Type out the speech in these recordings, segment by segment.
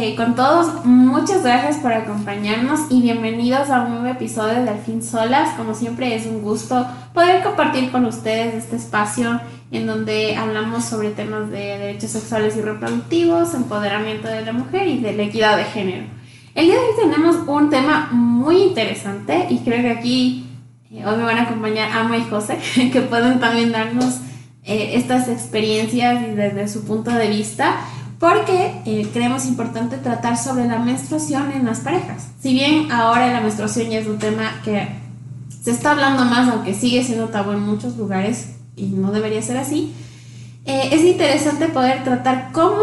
eh, con todos, muchas gracias por acompañarnos y bienvenidos a un nuevo episodio de Al fin Solas. Como siempre es un gusto poder compartir con ustedes este espacio en donde hablamos sobre temas de derechos sexuales y reproductivos, empoderamiento de la mujer y de la equidad de género. El día de hoy tenemos un tema muy interesante y creo que aquí eh, hoy me van a acompañar Ama y José, que pueden también darnos eh, estas experiencias y desde su punto de vista porque eh, creemos importante tratar sobre la menstruación en las parejas. Si bien ahora la menstruación ya es un tema que se está hablando más, aunque sigue siendo tabú en muchos lugares y no debería ser así, eh, es interesante poder tratar cómo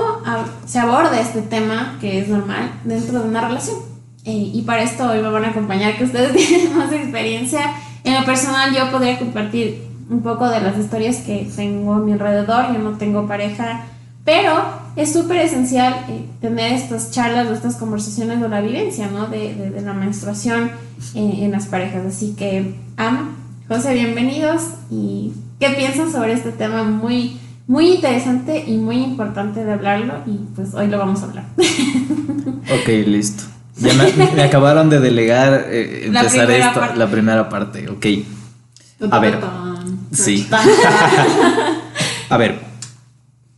se aborda este tema que es normal dentro de una relación. Eh, y para esto hoy me van a acompañar, que ustedes tienen más experiencia. En lo personal yo podría compartir un poco de las historias que tengo a mi alrededor. Yo no tengo pareja pero es súper esencial eh, tener estas charlas o estas conversaciones de la vivencia, ¿no? De, de, la menstruación eh, en las parejas. Así que, Am, José, bienvenidos. ¿Y qué piensan sobre este tema muy, muy interesante y muy importante de hablarlo? Y pues hoy lo vamos a hablar. ok, listo. Ya me, acabaron de delegar eh, empezar esto, la primera parte, ok. A ver. Sí. a ver,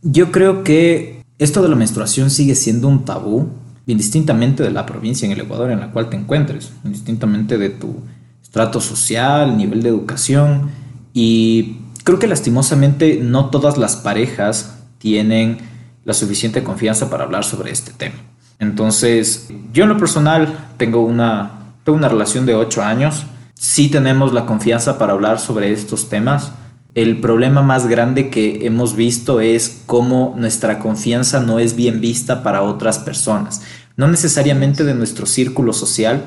yo creo que esto de la menstruación sigue siendo un tabú, indistintamente de la provincia en el Ecuador en la cual te encuentres, indistintamente de tu estrato social, nivel de educación. Y creo que lastimosamente no todas las parejas tienen la suficiente confianza para hablar sobre este tema. Entonces, yo en lo personal tengo una, tengo una relación de 8 años. Sí tenemos la confianza para hablar sobre estos temas el problema más grande que hemos visto es cómo nuestra confianza no es bien vista para otras personas. No necesariamente de nuestro círculo social,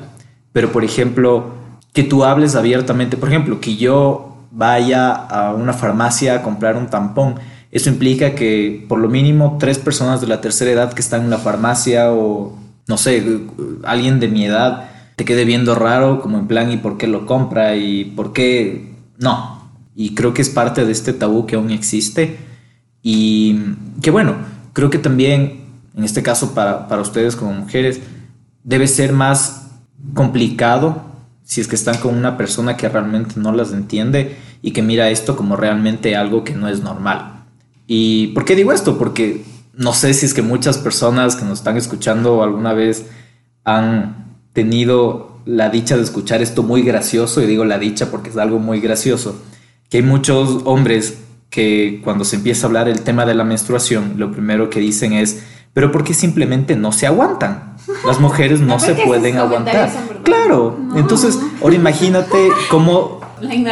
pero por ejemplo, que tú hables abiertamente, por ejemplo, que yo vaya a una farmacia a comprar un tampón. Eso implica que por lo mínimo tres personas de la tercera edad que están en la farmacia o, no sé, alguien de mi edad te quede viendo raro, como en plan, ¿y por qué lo compra? ¿Y por qué? No, y creo que es parte de este tabú que aún existe. Y que bueno, creo que también, en este caso para, para ustedes como mujeres, debe ser más complicado si es que están con una persona que realmente no las entiende y que mira esto como realmente algo que no es normal. ¿Y por qué digo esto? Porque no sé si es que muchas personas que nos están escuchando alguna vez han tenido la dicha de escuchar esto muy gracioso, y digo la dicha porque es algo muy gracioso, que hay muchos hombres que cuando se empieza a hablar el tema de la menstruación, lo primero que dicen es, pero ¿por qué simplemente no se aguantan? Las mujeres no, se pueden aguantar. Claro, entonces ahora imagínate cómo,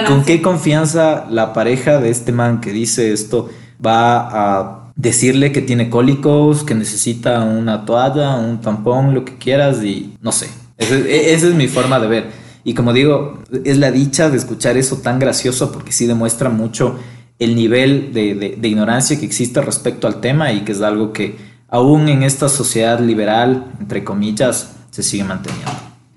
con qué confianza la pareja de este man que dice esto va a decirle que tiene cólicos, que necesita una toalla, un tampón, lo que quieras y no sé. esa es mi forma de ver. Y como digo, es la dicha de escuchar eso tan gracioso porque sí demuestra mucho el nivel de, ignorancia que existe respecto al tema y que es algo que aún en esta sociedad liberal, entre comillas, se sigue manteniendo.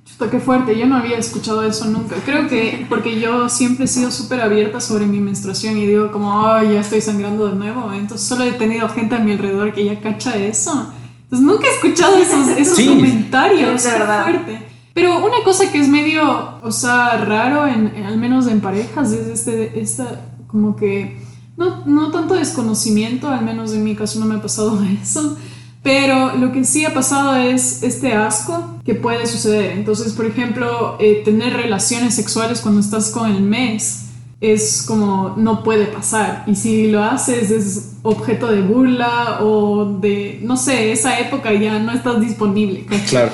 Chuta, qué fuerte, yo no había escuchado eso nunca. Creo que porque yo siempre he sido súper abierta sobre mi menstruación y digo como, ay, ya estoy sangrando de nuevo. Entonces solo he tenido gente a mi alrededor que ya cacha eso. Entonces nunca he escuchado esos, esos comentarios. de verdad. Fuerte. Pero una cosa que es medio, o sea, raro, en, al menos en parejas, es este, esta, como que, no, no tanto desconocimiento, al menos en mi caso no me ha pasado eso, pero lo que sí ha pasado es este asco que puede suceder. Entonces, por ejemplo, eh, tener relaciones sexuales cuando estás con el mes es como no puede pasar. Y si lo haces es objeto de burla o de, no sé, esa época ya no estás disponible. Claro.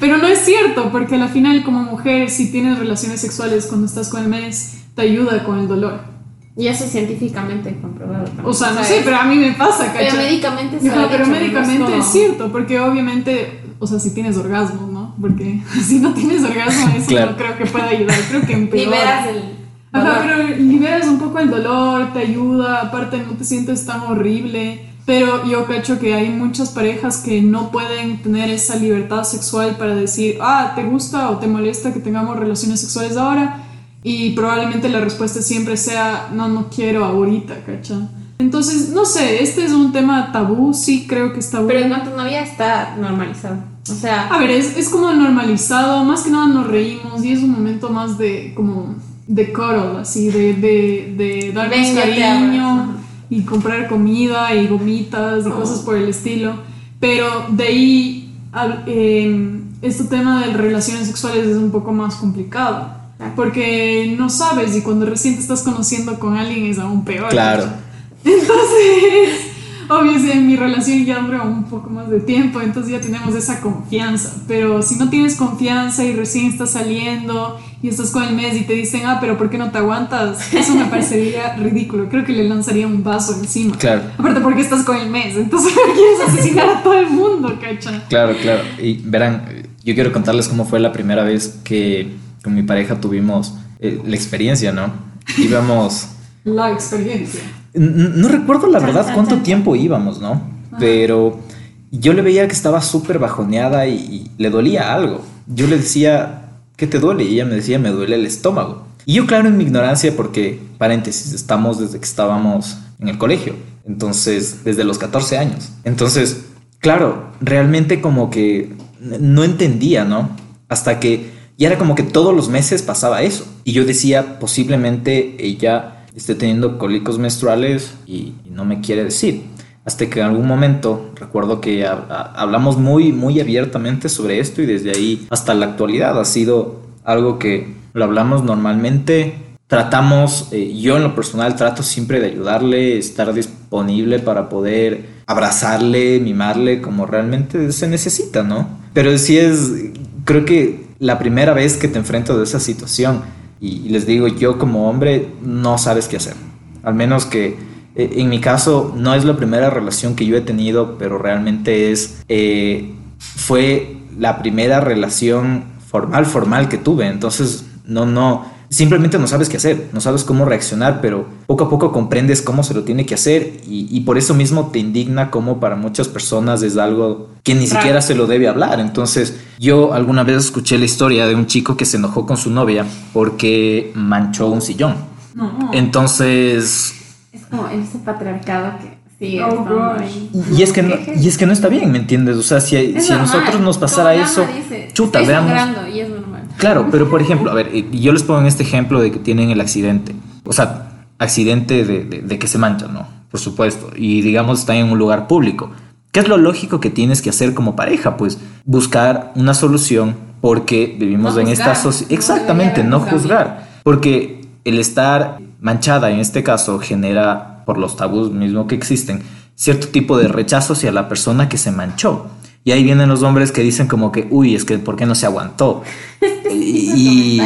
Pero no es cierto, porque al final como mujer, si tienes relaciones sexuales cuando estás con el mes, te ayuda con el dolor. Y eso es científicamente comprobado. O sea, no sé, pero a mí me pasa, ¿cachai? Pero médicamente no, pero médicamente es cierto, porque obviamente, o sea, si tienes orgasmo, ¿no? Porque si no tienes orgasmo, eso no creo que pueda ayudar. Creo que empeora. Liberas el Ajá, pero liberas un poco el dolor, te ayuda, aparte no te sientes tan horrible. Pero yo cacho que hay muchas parejas que no pueden tener esa libertad sexual para decir, ah, ¿te gusta o te molesta que tengamos relaciones sexuales ahora? Y probablemente la respuesta siempre sea, no, no quiero ahorita, ¿cacha? Entonces, no sé, este es un tema tabú, sí creo que está bueno. Pero en cuanto novia está normalizado. O sea. A ver, es, es, como normalizado, más que nada nos reímos y es un momento más de como de cuddle, así, de, de, de darnos cariño y comprar comida y gomitas y cosas por el estilo. Pero de ahí, eh, este tema de relaciones sexuales es un poco más complicado. Porque no sabes y cuando recién te estás conociendo con alguien es aún peor. Claro. Entonces, obviamente en mi relación ya dura un poco más de tiempo, entonces ya tenemos esa confianza. Pero si no tienes confianza y recién estás saliendo y estás con el mes y te dicen, ah, pero ¿por qué no te aguantas? Eso me parecería ridículo. Creo que le lanzaría un vaso encima. Claro. Aparte, porque estás con el mes, entonces quieres asesinar a todo el mundo, cacha. Claro, claro. Y verán, yo quiero contarles cómo fue la primera vez que con mi pareja tuvimos eh, la experiencia, ¿no? Íbamos. La experiencia. No, recuerdo la verdad cuánto tiempo íbamos, ¿no? Pero yo le veía que estaba súper bajoneada y, le dolía algo. Yo le decía, ¿qué te duele? Y ella me decía, me duele el estómago. Y yo, claro, en mi ignorancia, porque, paréntesis, estamos desde que estábamos en el colegio. Entonces, desde los 14 años. Entonces, claro, realmente como que no entendía, ¿no? Hasta que ya era como que todos los meses pasaba eso. Y yo decía, posiblemente ella esté teniendo cólicos menstruales y, no me quiere decir. Hasta que en algún momento recuerdo que hablamos muy, muy abiertamente sobre esto y desde ahí hasta la actualidad ha sido algo que lo hablamos normalmente. Tratamos, eh, yo en lo personal trato siempre de ayudarle, estar disponible para poder abrazarle, mimarle como realmente se necesita, ¿no? Pero sí es, creo que la primera vez que te enfrento de esa situación, y, les digo, yo como hombre no sabes qué hacer. Al menos que eh, en mi caso no es la primera relación que yo he tenido, pero realmente es, eh, fue la primera relación formal, formal que tuve. Entonces, no, no, simplemente no sabes qué hacer, no sabes cómo reaccionar, pero poco a poco comprendes cómo se lo tiene que hacer y, por eso mismo te indigna como para muchas personas es algo que ni siquiera se lo debe hablar. Entonces yo alguna vez escuché la historia de un chico que se enojó con su novia porque manchó un sillón. Entonces... Es como ese patriarcado que... Sí, oh, y es que no, y es que no está bien, ¿me entiendes? O sea, si, si a nosotros nos pasara eso, chuta, veamos. Y es normal. Claro, pero por ejemplo, a ver, yo les pongo en este ejemplo de que tienen el accidente. O sea, accidente de, que se manchan, ¿no? Por supuesto. Y digamos, están en un lugar público. ¿Qué es lo lógico que tienes que hacer como pareja? Pues buscar una solución porque vivimos en esta sociedad. Exactamente, no juzgar. Porque el estar manchada en este caso genera, por los tabús mismos que existen, cierto tipo de rechazo hacia la persona que se manchó. Y ahí vienen los hombres que dicen como que, uy, es que ¿por qué no se aguantó? y,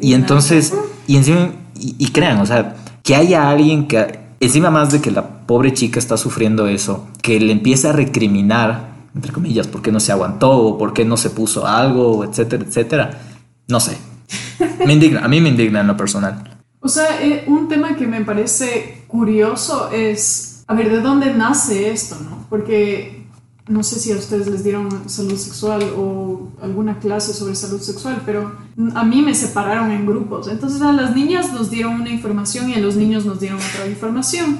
y, entonces, y encima, y, crean, o sea, que haya alguien que, encima más de que la pobre chica está sufriendo eso, que le empiece a recriminar, entre comillas, por qué no se aguantó, o por qué no se puso algo, etcétera, etcétera, no sé. Me indigna, a mí me indigna en lo personal. O sea, eh, un tema que me parece curioso es, a ver, ¿de dónde nace esto, no? Porque no sé si a ustedes les dieron salud sexual o alguna clase sobre salud sexual, pero a mí me separaron en grupos. Entonces a las niñas nos dieron una información y a los niños nos dieron otra información.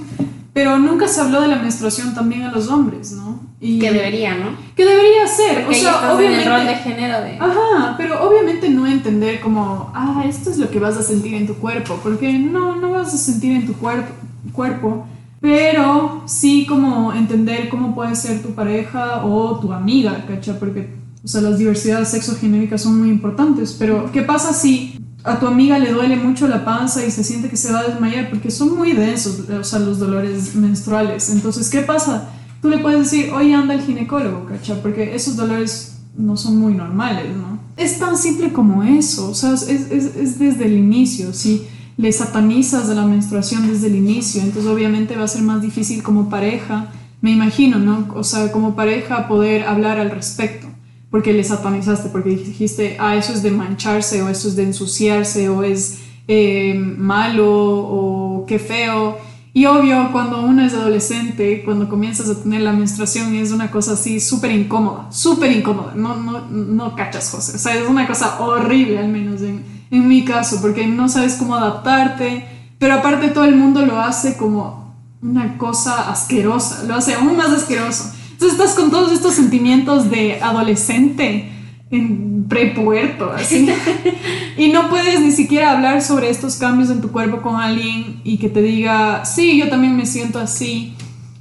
Pero nunca se habló de la menstruación también a los hombres, ¿no? Y que debería, ¿no? Que debería ser. o sea, obviamente. En el rol de género de. Ajá, pero obviamente no entender como, ah, esto es lo que vas a sentir en tu cuerpo, porque no, no vas a sentir en tu cuerpo, cuerpo pero sí como entender cómo puede ser tu pareja o tu amiga, ¿cacha? Porque, o sea, las diversidades sexogenéricas son muy importantes, pero ¿qué pasa si a tu amiga le duele mucho la panza y se siente que se va a desmayar? Porque son muy densos, o sea, los dolores menstruales. Entonces, ¿qué pasa? Tú le puedes decir, oye, anda al ginecólogo, ¿cacha? Porque esos dolores no son muy normales, ¿no? Es tan simple como eso, o sea, es, es, es desde el inicio, ¿sí? le satanizas de la menstruación desde el inicio, entonces obviamente va a ser más difícil como pareja, me imagino, ¿no? O sea, como pareja poder hablar al respecto, porque le satanizaste, porque dijiste, ah, eso es de mancharse, o eso es de ensuciarse, o es eh, malo, o qué feo. Y obvio, cuando uno es adolescente, cuando comienzas a tener la menstruación, es una cosa así súper incómoda, súper incómoda. No, no, no cachas, José. O sea, es una cosa horrible, al menos en, en mi caso, porque no sabes cómo adaptarte, pero aparte todo el mundo lo hace como una cosa asquerosa, lo hace aún más asqueroso. Entonces estás con todos estos sentimientos de adolescente en prepuerto, así. y no puedes ni siquiera hablar sobre estos cambios en tu cuerpo con alguien y que te diga, sí, yo también me siento así,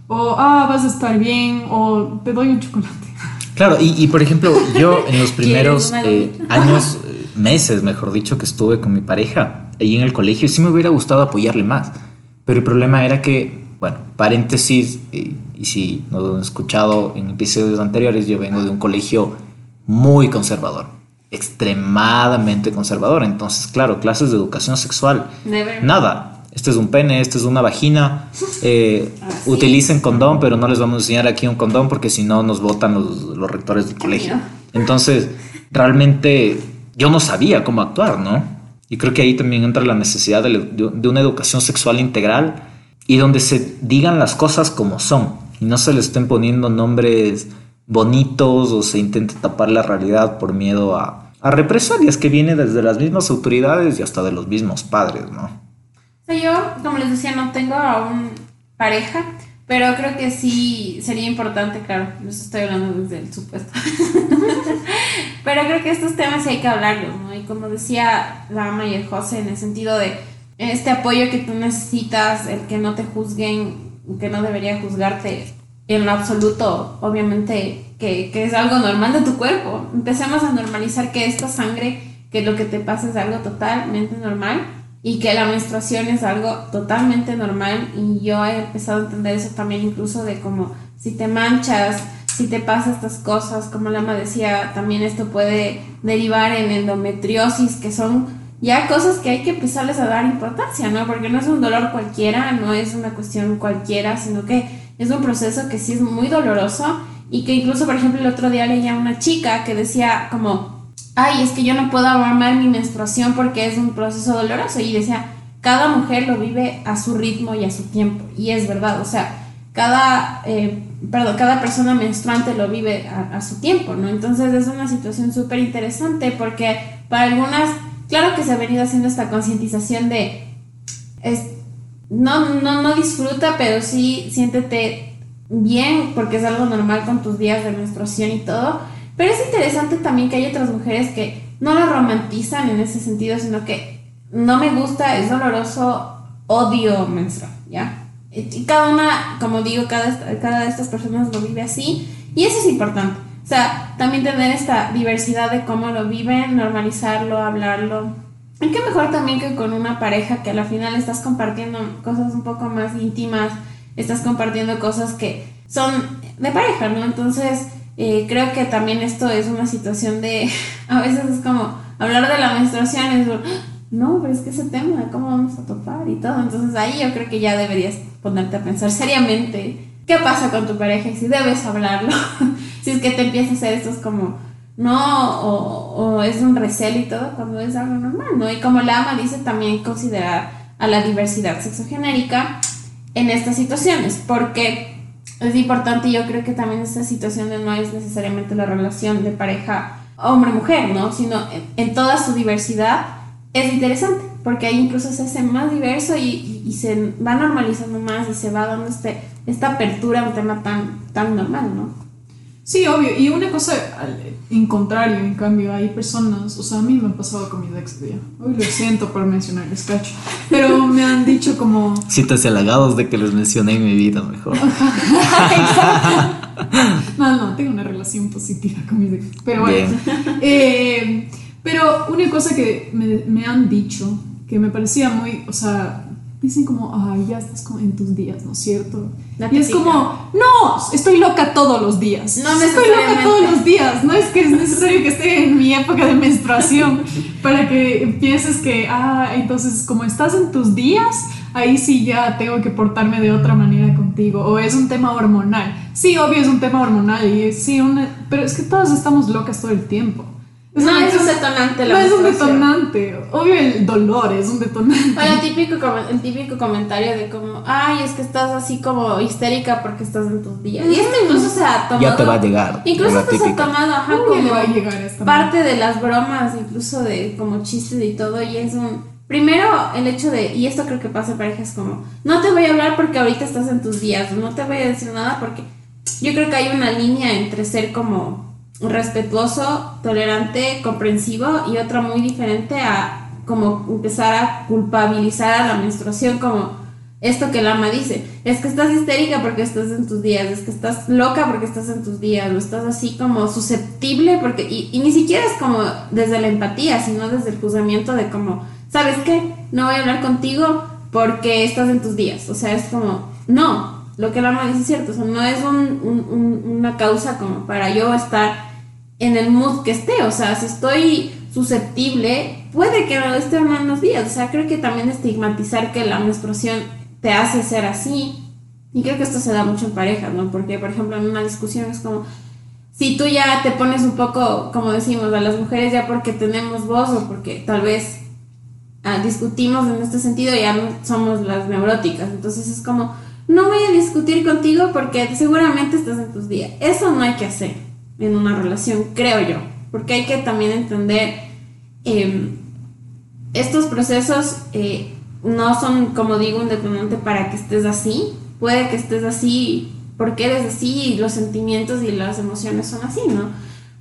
o, ah, vas a estar bien, o te doy un chocolate. Claro, y, por ejemplo, yo en los primeros eh, años, meses, mejor dicho, que estuve con mi pareja ahí en el colegio, sí me hubiera gustado apoyarle más, pero el problema era que, bueno, paréntesis, y, y si no han escuchado en episodios anteriores, yo vengo de un colegio muy conservador, extremadamente conservador. Entonces, claro, clases de educación sexual, nada. Este es un pene, este es una vagina. Eh, ah, utilicen condón, pero no les vamos a enseñar aquí un condón porque si no nos votan los, rectores del colegio. Entonces, realmente yo no sabía cómo actuar, ¿no? Y creo que ahí también entra la necesidad de, de una educación sexual integral y donde se digan las cosas como son y no se le estén poniendo nombres bonitos o se intente tapar la realidad por miedo a, a represalias que viene desde las mismas autoridades y hasta de los mismos padres, ¿no? Yo, como les decía, no tengo aún pareja, pero creo que sí sería importante, claro, les estoy hablando desde el supuesto. pero creo que estos temas sí hay que hablarlos, ¿no? Y como decía la ama y el José, en el sentido de este apoyo que tú necesitas, el que no te juzguen, que no debería juzgarte, en lo absoluto, obviamente, que, que, es algo normal de tu cuerpo. Empecemos a normalizar que esta sangre, que lo que te pasa es algo totalmente normal y que la menstruación es algo totalmente normal y yo he empezado a entender eso también incluso de como si te manchas, si te pasa estas cosas, como Lama decía, también esto puede derivar en endometriosis, que son ya cosas que hay que empezarles a dar importancia, ¿no? Porque no es un dolor cualquiera, no es una cuestión cualquiera, sino que es un proceso que sí es muy doloroso y que incluso, por ejemplo, el otro día leía una chica que decía como, ay, es que yo no puedo amar mi menstruación porque es un proceso doloroso y decía, cada mujer lo vive a su ritmo y a su tiempo y es verdad, o sea, cada, eh, cada persona menstruante lo vive a, su tiempo, ¿no? Entonces es una situación súper interesante porque para algunas, claro que se ha venido haciendo esta concientización de no, no, no disfruta, pero sí siéntete bien porque es algo normal con tus días de menstruación y todo. Pero es interesante también que hay otras mujeres que no lo romantizan en ese sentido, sino que no me gusta, es doloroso, odio menstruar, ¿ya? Y cada una, como digo, cada, cada de estas personas lo vive así y eso es importante. O sea, también tener esta diversidad de cómo lo viven, normalizarlo, hablarlo. Qué mejor también que con una pareja que a la final estás compartiendo cosas un poco más íntimas, estás compartiendo cosas que son de pareja, ¿no? Entonces, eh, creo que también esto es una situación de, a veces es como hablar de la menstruación, es, no, pero es que ese tema, ¿cómo vamos a topar y todo? Entonces ahí yo creo que ya deberías ponerte a pensar seriamente qué pasa con tu pareja y si debes hablarlo, si es que te empieza a hacer estos como ¿no? O, es un recel y todo cuando es algo normal, ¿no? Y como la ama dice, también considerar a la diversidad sexogenérica en estas situaciones, porque es importante, yo creo que también esta situación no es necesariamente la relación de pareja hombre-mujer, ¿no? Sino en, toda su diversidad es interesante, porque ahí incluso se hace más diverso y, y, se va normalizando más y se va dando este, esta apertura a un tema tan, tan normal, ¿no? Sí, obvio. Y una cosa, en contrario, en cambio, hay personas, o sea, a mí me ha pasado con mi ex día. Hoy lo siento por mencionarles, cacho. Pero me han dicho como. Siéntase halagados de que les mencioné en mi vida mejor. no, no, tengo una relación positiva con mi ex. Pero bueno. Eh, pero una cosa que me, me han dicho que me parecía muy, o sea, dicen como, ay, ya estás en tus días, ¿no es cierto? y es como, no, estoy loca todos los días. No Estoy loca todos los días. No es que es necesario que esté en mi época de menstruación para que pienses que, ah, entonces como estás en tus días, ahí sí ya tengo que portarme de otra manera contigo. O es un tema hormonal. Sí, obvio es un tema hormonal, y sí, pero es que todas estamos locas todo el tiempo no es un detonante la No es un detonante. Obvio el dolor es un detonante. el típico, el típico comentario de como, ay, es que estás así como histérica porque estás en tus días. Y esto incluso se ha tomado. Ya te va a llegar. Incluso esto se ha tomado como parte de las bromas, incluso de como chistes y todo. Y es un. Primero, el hecho de, y esto creo que pasa en parejas como, no te voy a hablar porque ahorita estás en tus días, no te voy a decir nada porque yo creo que hay una línea entre ser como respetuoso, tolerante, comprensivo y otra muy diferente a como empezar a culpabilizar a la menstruación como esto que el ama dice, es que estás histérica porque estás en tus días, es que estás loca porque estás en tus días, o estás así como susceptible porque, y, ni siquiera es como desde la empatía, sino desde el juzgamiento de como, ¿sabes qué? No voy a hablar contigo porque estás en tus días, o sea, es como, no, lo que el ama dice es cierto, o sea, no es una causa como para yo estar en el mood que esté, o sea, si estoy susceptible, puede que no esté unos días, o sea, creo que también estigmatizar que la menstruación te hace ser así. Y creo que esto se da mucho en parejas, ¿no? Porque, por ejemplo, en una discusión es como, si tú ya te pones un poco, como decimos, a las mujeres ya porque tenemos voz o porque tal vez ah, discutimos en este sentido, ya somos las neuróticas. Entonces es como, no voy a discutir contigo porque seguramente estás en tus días. Eso no hay que hacer en una relación, creo yo. Porque hay que también entender em, estos procesos. Eh, no son, como digo, un detonante para que estés así. Puede que estés así porque eres así y los sentimientos y las emociones son así, ¿no?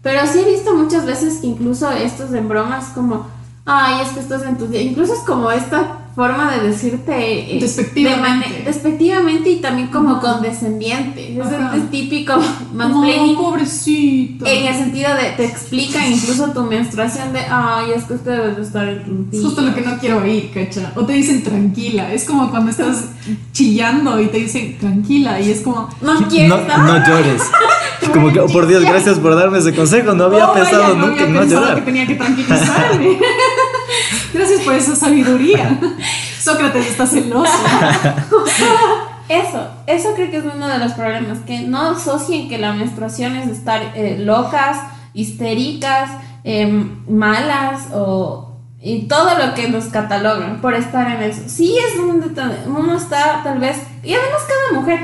Pero sí he visto muchas veces incluso estos en bromas como, ay, es que estás en tus días. Incluso es como esta forma de decirte eh, despectivamente. despectivamente y también como condescendiente. Es, típico mansplaining. No, pobrecito. En el sentido de te explican incluso tu menstruación de, ay, es que usted debe estar en tu Es justo lo que no quiero oír, cacha. O te dicen tranquila. Es como cuando estás chillando y te dicen tranquila y es como, no quiero no, no llores. como que, oh, por Dios, gracias por darme ese consejo. No había pensado nunca en no llorar. que tenía que tranquilizarme. Gracias por esa sabiduría. Sócrates está celoso. Eso, eso creo que es uno de los problemas, que no asocien que la menstruación es estar eh, locas, histéricas, em, malas o y todo lo que nos catalogan por estar en eso. Sí es donde uno está tal vez, y además cada mujer,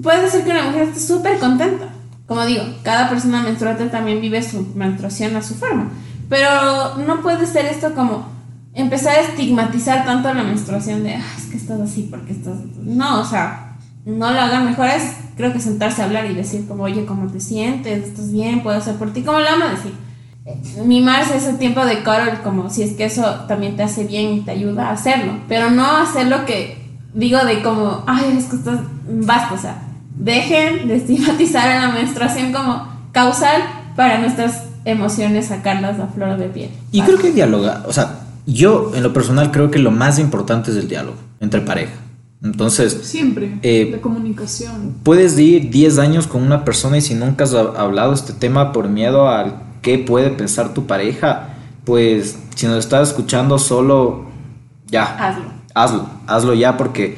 puede ser que una mujer esté súper contenta. Como digo, cada persona menstruante también vive su menstruación a su forma. Pero no puede ser esto como, empezar a estigmatizar tanto la menstruación de, es que estás así porque estás... No, o sea, no lo hagan mejor es, creo que sentarse a hablar y decir como, oye, ¿cómo te sientes? ¿Estás bien? ¿Puedo hacer por ti? Como la ama decir. Eh, mimarse ese tiempo de Carol como si es que eso también te hace bien y te ayuda a hacerlo, pero no hacer lo que digo de como, ay, es que estás, basta, o sea, dejen de estigmatizar a la menstruación como causal para nuestras emociones sacarlas a flor de piel. Y creo que dialoga, o sea, yo, en lo personal, creo que lo más importante es el diálogo entre pareja. Entonces. Siempre. Eh, la comunicación. Puedes ir 10 años con una persona y si nunca has hablado este tema por miedo al qué puede pensar tu pareja, pues si nos estás escuchando solo, ya. Hazlo. Hazlo, hazlo ya porque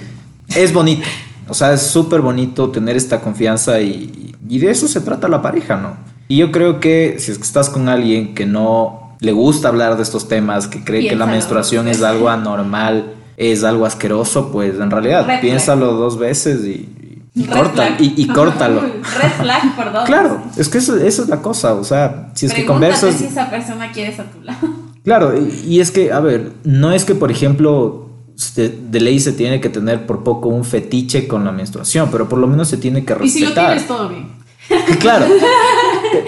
es bonito. O sea, es súper bonito tener esta confianza y, y de eso se trata la pareja, ¿no? Y yo creo que si es que estás con alguien que no le gusta hablar de estos temas, que cree que la menstruación es algo anormal, es algo asqueroso, pues en realidad piénsalo dos veces y, y, corta, y, córtalo. Red flag por dos. Claro, es que eso, es la cosa, o sea, si es que conversas... si esa persona quieres a tu lado. Claro, y, es que, a ver, no es que, por ejemplo, de, ley se tiene que tener por poco un fetiche con la menstruación, pero por lo menos se tiene que respetar. Y si lo tienes, todo bien. Claro,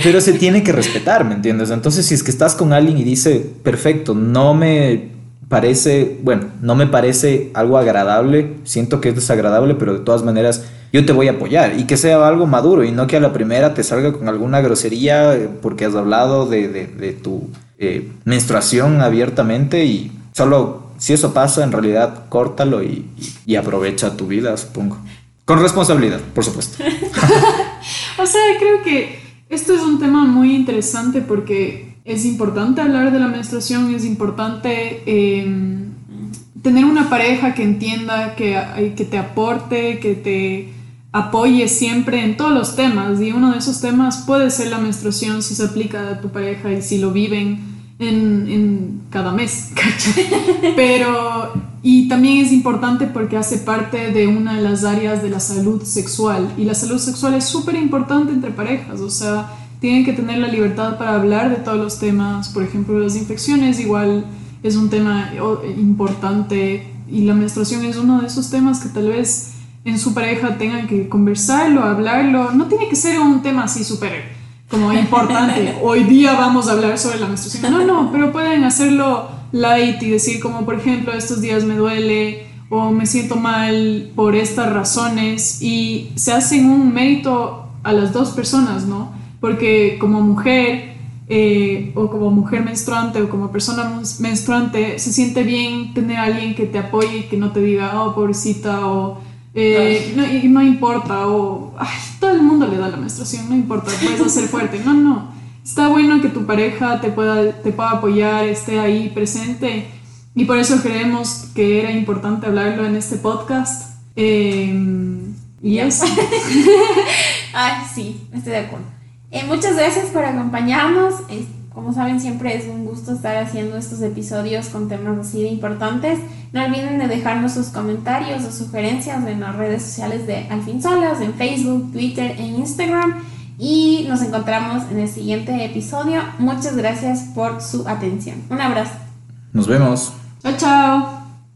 pero se tiene que respetar, ¿me entiendes? Entonces, si es que estás con alguien y dice, perfecto, no me parece, bueno, no me parece algo agradable, siento que es desagradable, pero de todas maneras yo te voy a apoyar y que sea algo maduro y no que a la primera te salga con alguna grosería eh, porque has hablado de, tu eh, menstruación abiertamente y solo si eso pasa, en realidad córtalo y aprovecha tu vida, supongo. Con responsabilidad, por supuesto. o sea, creo que esto es un tema muy interesante porque es importante hablar de la menstruación, es importante em, tener una pareja que entienda, que, que te aporte, que te apoye siempre en todos los temas. Y uno de esos temas puede ser la menstruación si se aplica a tu pareja y si lo viven en, en cada mes, Pero, y también es importante porque hace parte de una de las áreas de la salud sexual. Y la salud sexual es súper importante entre parejas, o sea, tienen que tener la libertad para hablar de todos los temas, por ejemplo, las infecciones, igual es un tema importante y la menstruación es uno de esos temas que tal vez en su pareja tengan que conversarlo, hablarlo. No tiene que ser un tema así súper como importante. Hoy día vamos a hablar sobre la menstruación. No, no, pero pueden hacerlo light y decir como por ejemplo estos días me duele o me siento mal por estas razones y se hacen un mérito a las dos personas, ¿no? Porque como mujer eh, o como mujer menstruante o como persona menstruante se siente bien tener a alguien que te apoye y que no te diga, oh, pobrecita o eh, no, y no importa, o ay, todo el mundo le da la menstruación, no importa, puedes hacer fuerte. No, no. Está bueno que tu pareja te pueda, te pueda apoyar, esté ahí presente. Y por eso creemos que era importante hablarlo en este podcast. Em, y eso. ay, sí, estoy de acuerdo. Eh, muchas gracias por acompañarnos. Como saben, siempre es un gusto estar haciendo estos episodios con temas así de importantes. No olviden de dejarnos sus comentarios o sugerencias en las redes sociales de Alfin Solas, en Facebook, Twitter e Instagram. Y nos encontramos en el siguiente episodio. Muchas gracias por su atención. Un abrazo. Nos vemos. Chao, chao.